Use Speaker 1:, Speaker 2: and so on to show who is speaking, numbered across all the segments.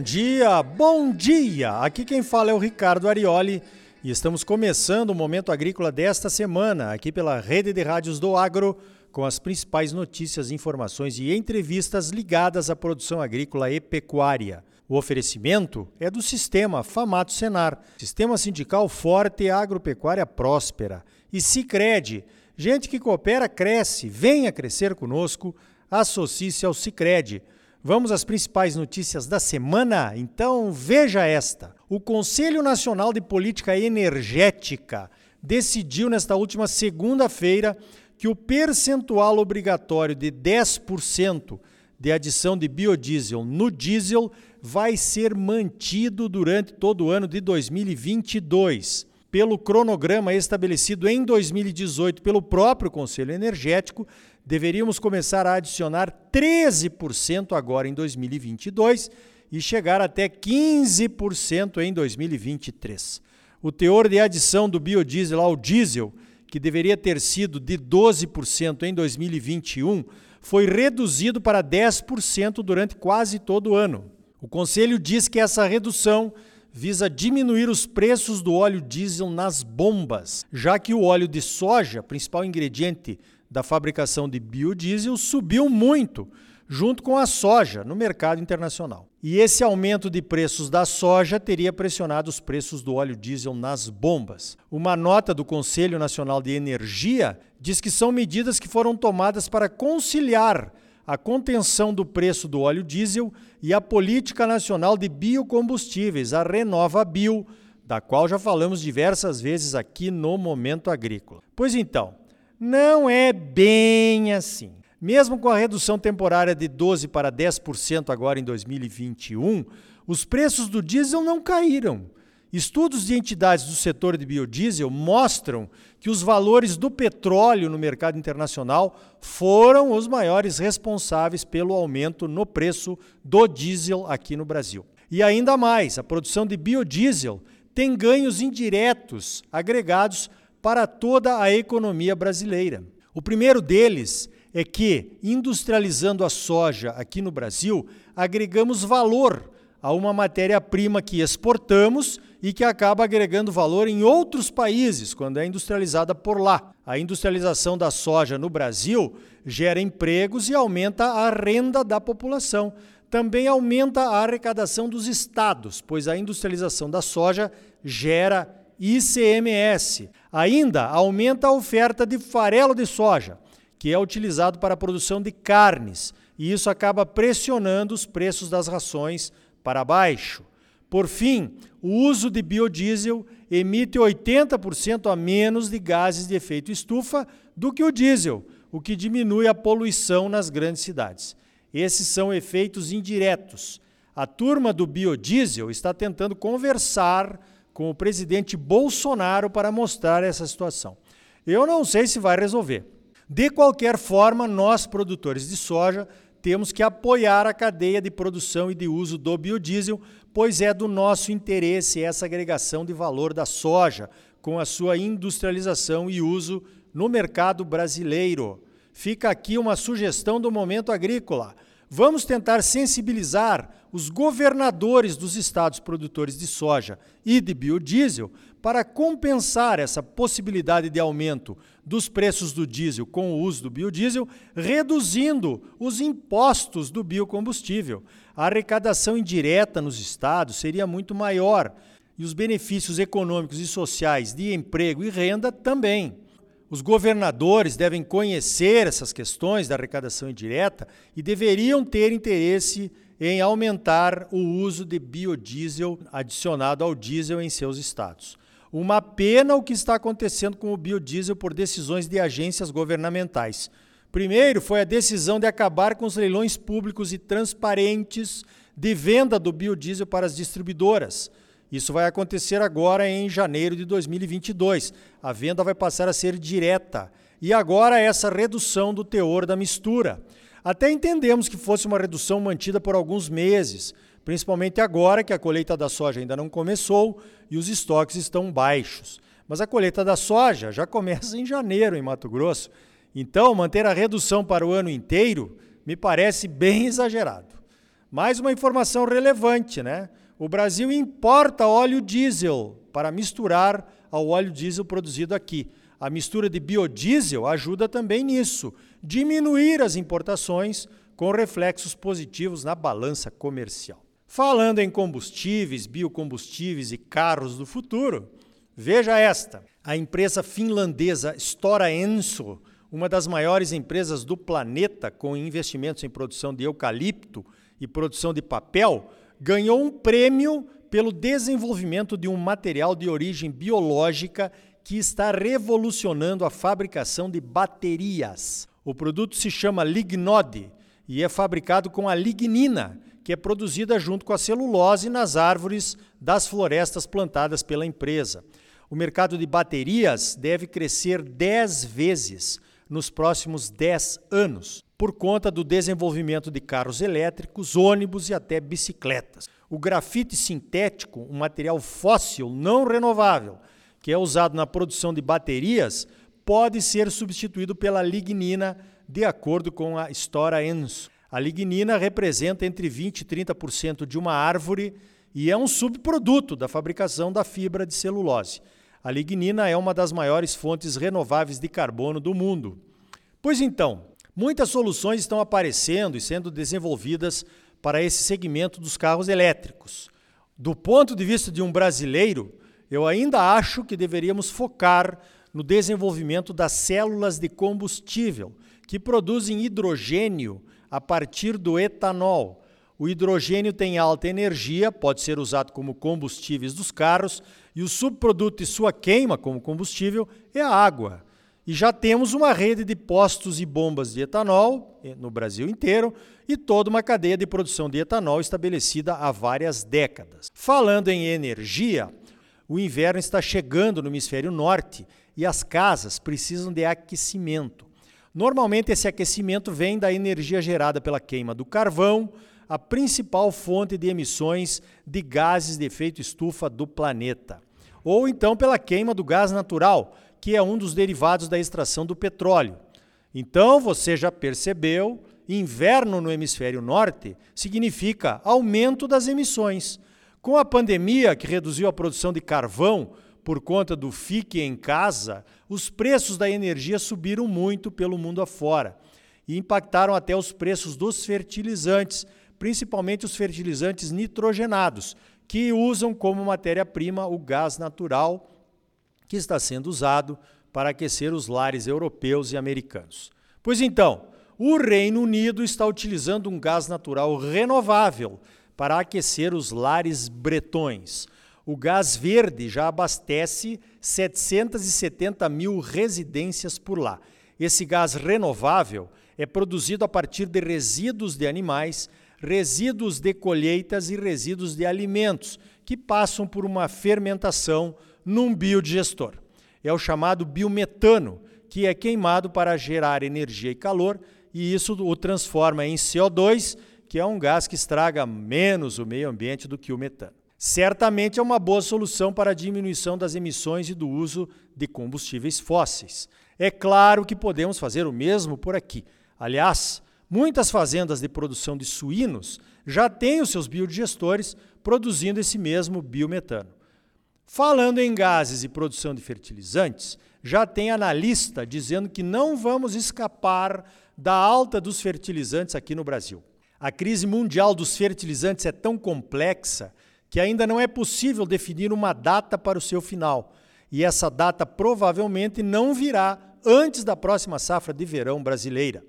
Speaker 1: bom dia, bom dia! Aqui quem fala é o Ricardo Arioli e estamos começando o Momento Agrícola desta semana, aqui pela Rede de Rádios do Agro, com as principais notícias, informações e entrevistas ligadas à produção agrícola e pecuária. O oferecimento é do sistema Famato Senar, sistema sindical forte e agropecuária próspera. E Cicred, gente que coopera cresce, venha crescer conosco, associe-se ao Cicred. Vamos às principais notícias da semana? Então veja esta. O Conselho Nacional de Política Energética decidiu nesta última segunda-feira que o percentual obrigatório de 10% de adição de biodiesel no diesel vai ser mantido durante todo o ano de 2022. Pelo cronograma estabelecido em 2018 pelo próprio Conselho Energético, deveríamos começar a adicionar 13% agora em 2022 e chegar até 15% em 2023. O teor de adição do biodiesel ao diesel, que deveria ter sido de 12% em 2021, foi reduzido para 10% durante quase todo o ano. O Conselho diz que essa redução visa diminuir os preços do óleo diesel nas bombas, já que o óleo de soja, principal ingrediente da fabricação de biodiesel subiu muito, junto com a soja, no mercado internacional. E esse aumento de preços da soja teria pressionado os preços do óleo diesel nas bombas. Uma nota do Conselho Nacional de Energia diz que são medidas que foram tomadas para conciliar a contenção do preço do óleo diesel e a Política Nacional de Biocombustíveis, a Renova Bio, da qual já falamos diversas vezes aqui no Momento Agrícola. Pois então, não é bem assim. Mesmo com a redução temporária de 12% para 10% agora em 2021, os preços do diesel não caíram. Estudos de entidades do setor de biodiesel mostram que os valores do petróleo no mercado internacional foram os maiores responsáveis pelo aumento no preço do diesel aqui no Brasil. E ainda mais, a produção de biodiesel tem ganhos indiretos agregados para toda a economia brasileira. O primeiro deles é que, industrializando a soja aqui no Brasil, agregamos valor a uma matéria-prima que exportamos e que acaba agregando valor em outros países quando é industrializada por lá. A industrialização da soja no Brasil gera empregos e aumenta a renda da população. Também aumenta a arrecadação dos estados, pois a industrialização da soja gera ICMS. Ainda aumenta a oferta de farelo de soja, que é utilizado para a produção de carnes, e isso acaba pressionando os preços das rações para baixo. Por fim, o uso de biodiesel emite 80% a menos de gases de efeito estufa do que o diesel, o que diminui a poluição nas grandes cidades. Esses são efeitos indiretos. A turma do biodiesel está tentando conversar com o presidente Bolsonaro para mostrar essa situação. Eu não sei se vai resolver. De qualquer forma, nós, produtores de soja, temos que apoiar a cadeia de produção e de uso do biodiesel, pois é do nosso interesse essa agregação de valor da soja com a sua industrialização e uso no mercado brasileiro. Fica aqui uma sugestão do momento agrícola. Vamos tentar sensibilizar os governadores dos estados produtores de soja e de biodiesel para compensar essa possibilidade de aumento dos preços do diesel com o uso do biodiesel, reduzindo os impostos do biocombustível. A arrecadação indireta nos estados seria muito maior e os benefícios econômicos e sociais de emprego e renda também. Os governadores devem conhecer essas questões da arrecadação indireta e deveriam ter interesse em aumentar o uso de biodiesel adicionado ao diesel em seus estados. Uma pena o que está acontecendo com o biodiesel por decisões de agências governamentais. Primeiro foi a decisão de acabar com os leilões públicos e transparentes de venda do biodiesel para as distribuidoras. Isso vai acontecer agora em janeiro de 2022. A venda vai passar a ser direta. E agora essa redução do teor da mistura. Até entendemos que fosse uma redução mantida por alguns meses, principalmente agora que a colheita da soja ainda não começou e os estoques estão baixos. Mas a colheita da soja já começa em janeiro em Mato Grosso. Então, manter a redução para o ano inteiro me parece bem exagerado. Mais uma informação relevante, né? O Brasil importa óleo diesel para misturar ao óleo diesel produzido aqui. A mistura de biodiesel ajuda também nisso, diminuir as importações com reflexos positivos na balança comercial. Falando em combustíveis, biocombustíveis e carros do futuro, veja esta. A empresa finlandesa Stora Enso, uma das maiores empresas do planeta com investimentos em produção de eucalipto e produção de papel, ganhou um prêmio pelo desenvolvimento de um material de origem biológica que está revolucionando a fabricação de baterias. O produto se chama Lignode e é fabricado com a lignina, que é produzida junto com a celulose nas árvores das florestas plantadas pela empresa. O mercado de baterias deve crescer 10 vezes nos próximos 10 anos por conta do desenvolvimento de carros elétricos, ônibus e até bicicletas. O grafite sintético, um material fóssil não renovável, que é usado na produção de baterias, pode ser substituído pela lignina, de acordo com a Stora Enso. A lignina representa entre 20 e 30% de uma árvore e é um subproduto da fabricação da fibra de celulose. A lignina é uma das maiores fontes renováveis de carbono do mundo. Pois então, Muitas soluções estão aparecendo e sendo desenvolvidas para esse segmento dos carros elétricos. Do ponto de vista de um brasileiro, eu ainda acho que deveríamos focar no desenvolvimento das células de combustível, que produzem hidrogênio a partir do etanol. O hidrogênio tem alta energia, pode ser usado como combustíveis dos carros, e o subproduto de sua queima como combustível é a água. E já temos uma rede de postos e bombas de etanol eh, no Brasil inteiro e toda uma cadeia de produção de etanol estabelecida há várias décadas. Falando em energia, o inverno está chegando no hemisfério norte e as casas precisam de aquecimento. Normalmente, esse aquecimento vem da energia gerada pela queima do carvão, a principal fonte de emissões de gases de efeito estufa do planeta, ou então pela queima do gás natural que é um dos derivados da extração do petróleo. Então, você já percebeu, inverno no hemisfério norte significa aumento das emissões. Com a pandemia que reduziu a produção de carvão por conta do fique em casa, os preços da energia subiram muito pelo mundo afora e impactaram até os preços dos fertilizantes, principalmente os fertilizantes nitrogenados, que usam como matéria-prima o gás natural que está sendo usado para aquecer os lares europeus e americanos. Pois então, o Reino Unido está utilizando um gás natural renovável para aquecer os lares bretões. O gás verde já abastece 770 mil residências por lá. Esse gás renovável é produzido a partir de resíduos de animais, resíduos de colheitas e resíduos de alimentos, que passam por uma fermentação num biodigestor. É o chamado biometano, que é queimado para gerar energia e calor, e isso o transforma em CO2, que é um gás que estraga menos o meio ambiente do que o metano. Certamente é uma boa solução para a diminuição das emissões e do uso de combustíveis fósseis. É claro que podemos fazer o mesmo por aqui. Aliás, muitas fazendas de produção de suínos já têm os seus biodigestores produzindo esse mesmo biometano. Falando em gases e produção de fertilizantes, já tem analista dizendo que não vamos escapar da alta dos fertilizantes aqui no Brasil. A crise mundial dos fertilizantes é tão complexa que ainda não é possível definir uma data para o seu final. E essa data provavelmente não virá antes da próxima safra de verão brasileira.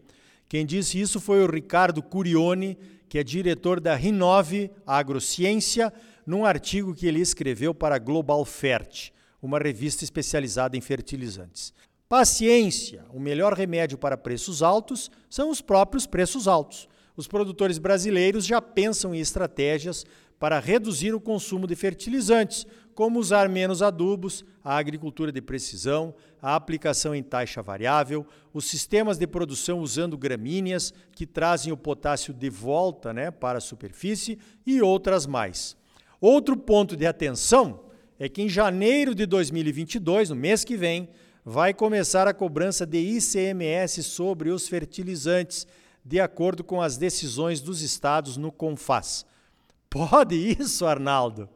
Speaker 1: Quem disse isso foi o Ricardo Curione, que é diretor da Rinove Agrociência, num artigo que ele escreveu para Global Fert, uma revista especializada em fertilizantes. Paciência, o melhor remédio para preços altos são os próprios preços altos. Os produtores brasileiros já pensam em estratégias para reduzir o consumo de fertilizantes, como usar menos adubos, a agricultura de precisão, a aplicação em taxa variável, os sistemas de produção usando gramíneas que trazem o potássio de volta né, para a superfície e outras mais. Outro ponto de atenção é que em janeiro de 2022, no mês que vem, vai começar a cobrança de ICMS sobre os fertilizantes, de acordo com as decisões dos estados no CONFAS. Pode isso, Arnaldo?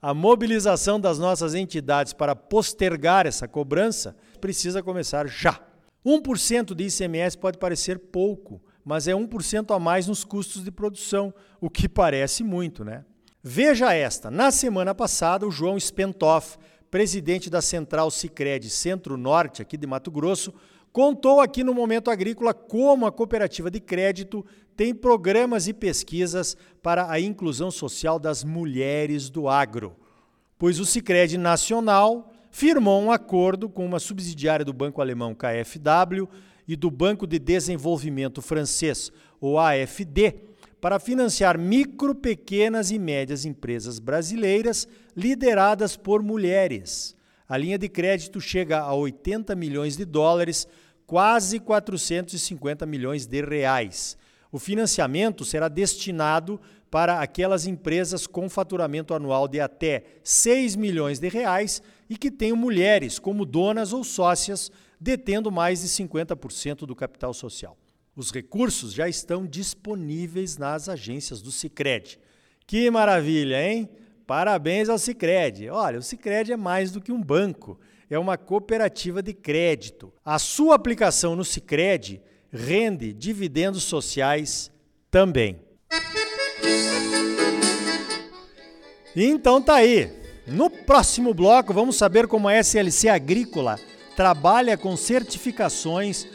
Speaker 1: A mobilização das nossas entidades para postergar essa cobrança precisa começar já. 1% de ICMS pode parecer pouco, mas é 1% a mais nos custos de produção, o que parece muito, né? Veja esta: na semana passada, o João Spentoff, presidente da Central Sicredi Centro-Norte aqui de Mato Grosso, contou aqui no Momento Agrícola como a cooperativa de crédito tem programas e pesquisas para a inclusão social das mulheres do agro. Pois o Sicredi Nacional firmou um acordo com uma subsidiária do banco alemão KfW e do Banco de Desenvolvimento Francês, o AFD, para financiar micro, pequenas e médias empresas brasileiras lideradas por mulheres. A linha de crédito chega a 80 milhões de dólares, quase 450 milhões de reais. O financiamento será destinado para aquelas empresas com faturamento anual de até 6 milhões de reais e que tenham mulheres como donas ou sócias, detendo mais de 50% do capital social. Os recursos já estão disponíveis nas agências do Sicredi. Que maravilha, hein? Parabéns ao Sicredi. Olha, o Sicredi é mais do que um banco, é uma cooperativa de crédito. A sua aplicação no Sicredi rende dividendos sociais também. Então tá aí. No próximo bloco vamos saber como a SLC Agrícola trabalha com certificações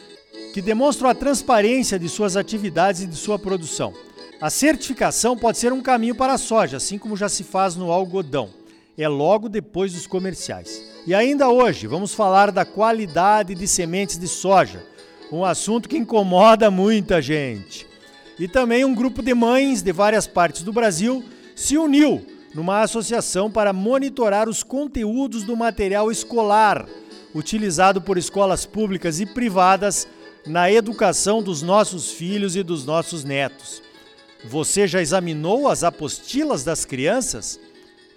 Speaker 1: que demonstram a transparência de suas atividades e de sua produção. A certificação pode ser um caminho para a soja, assim como já se faz no algodão. É logo depois dos comerciais. E ainda hoje vamos falar da qualidade de sementes de soja, um assunto que incomoda muita gente. E também um grupo de mães de várias partes do Brasil se uniu numa associação para monitorar os conteúdos do material escolar utilizado por escolas públicas e privadas na educação dos nossos filhos e dos nossos netos. Você já examinou as apostilas das crianças?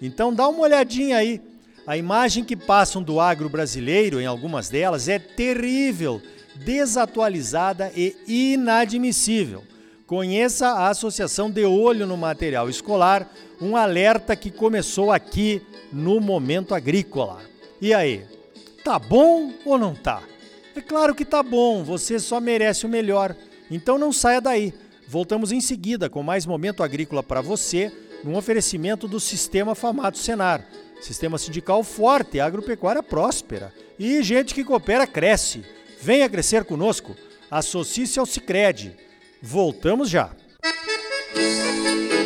Speaker 1: Então dá uma olhadinha aí. A imagem que passam do agro brasileiro, em algumas delas, é terrível, desatualizada e inadmissível. Conheça a Associação de Olho no Material Escolar, um alerta que começou aqui no Momento Agrícola. E aí, tá bom ou não tá? É claro que tá bom, você só merece o melhor. Então não saia daí. Voltamos em seguida com mais Momento Agrícola para você, num oferecimento do Sistema Famato Senar. Sistema sindical forte, agropecuária próspera. E gente que coopera cresce. Venha crescer conosco. Associe-se ao Cicred. Voltamos já. Música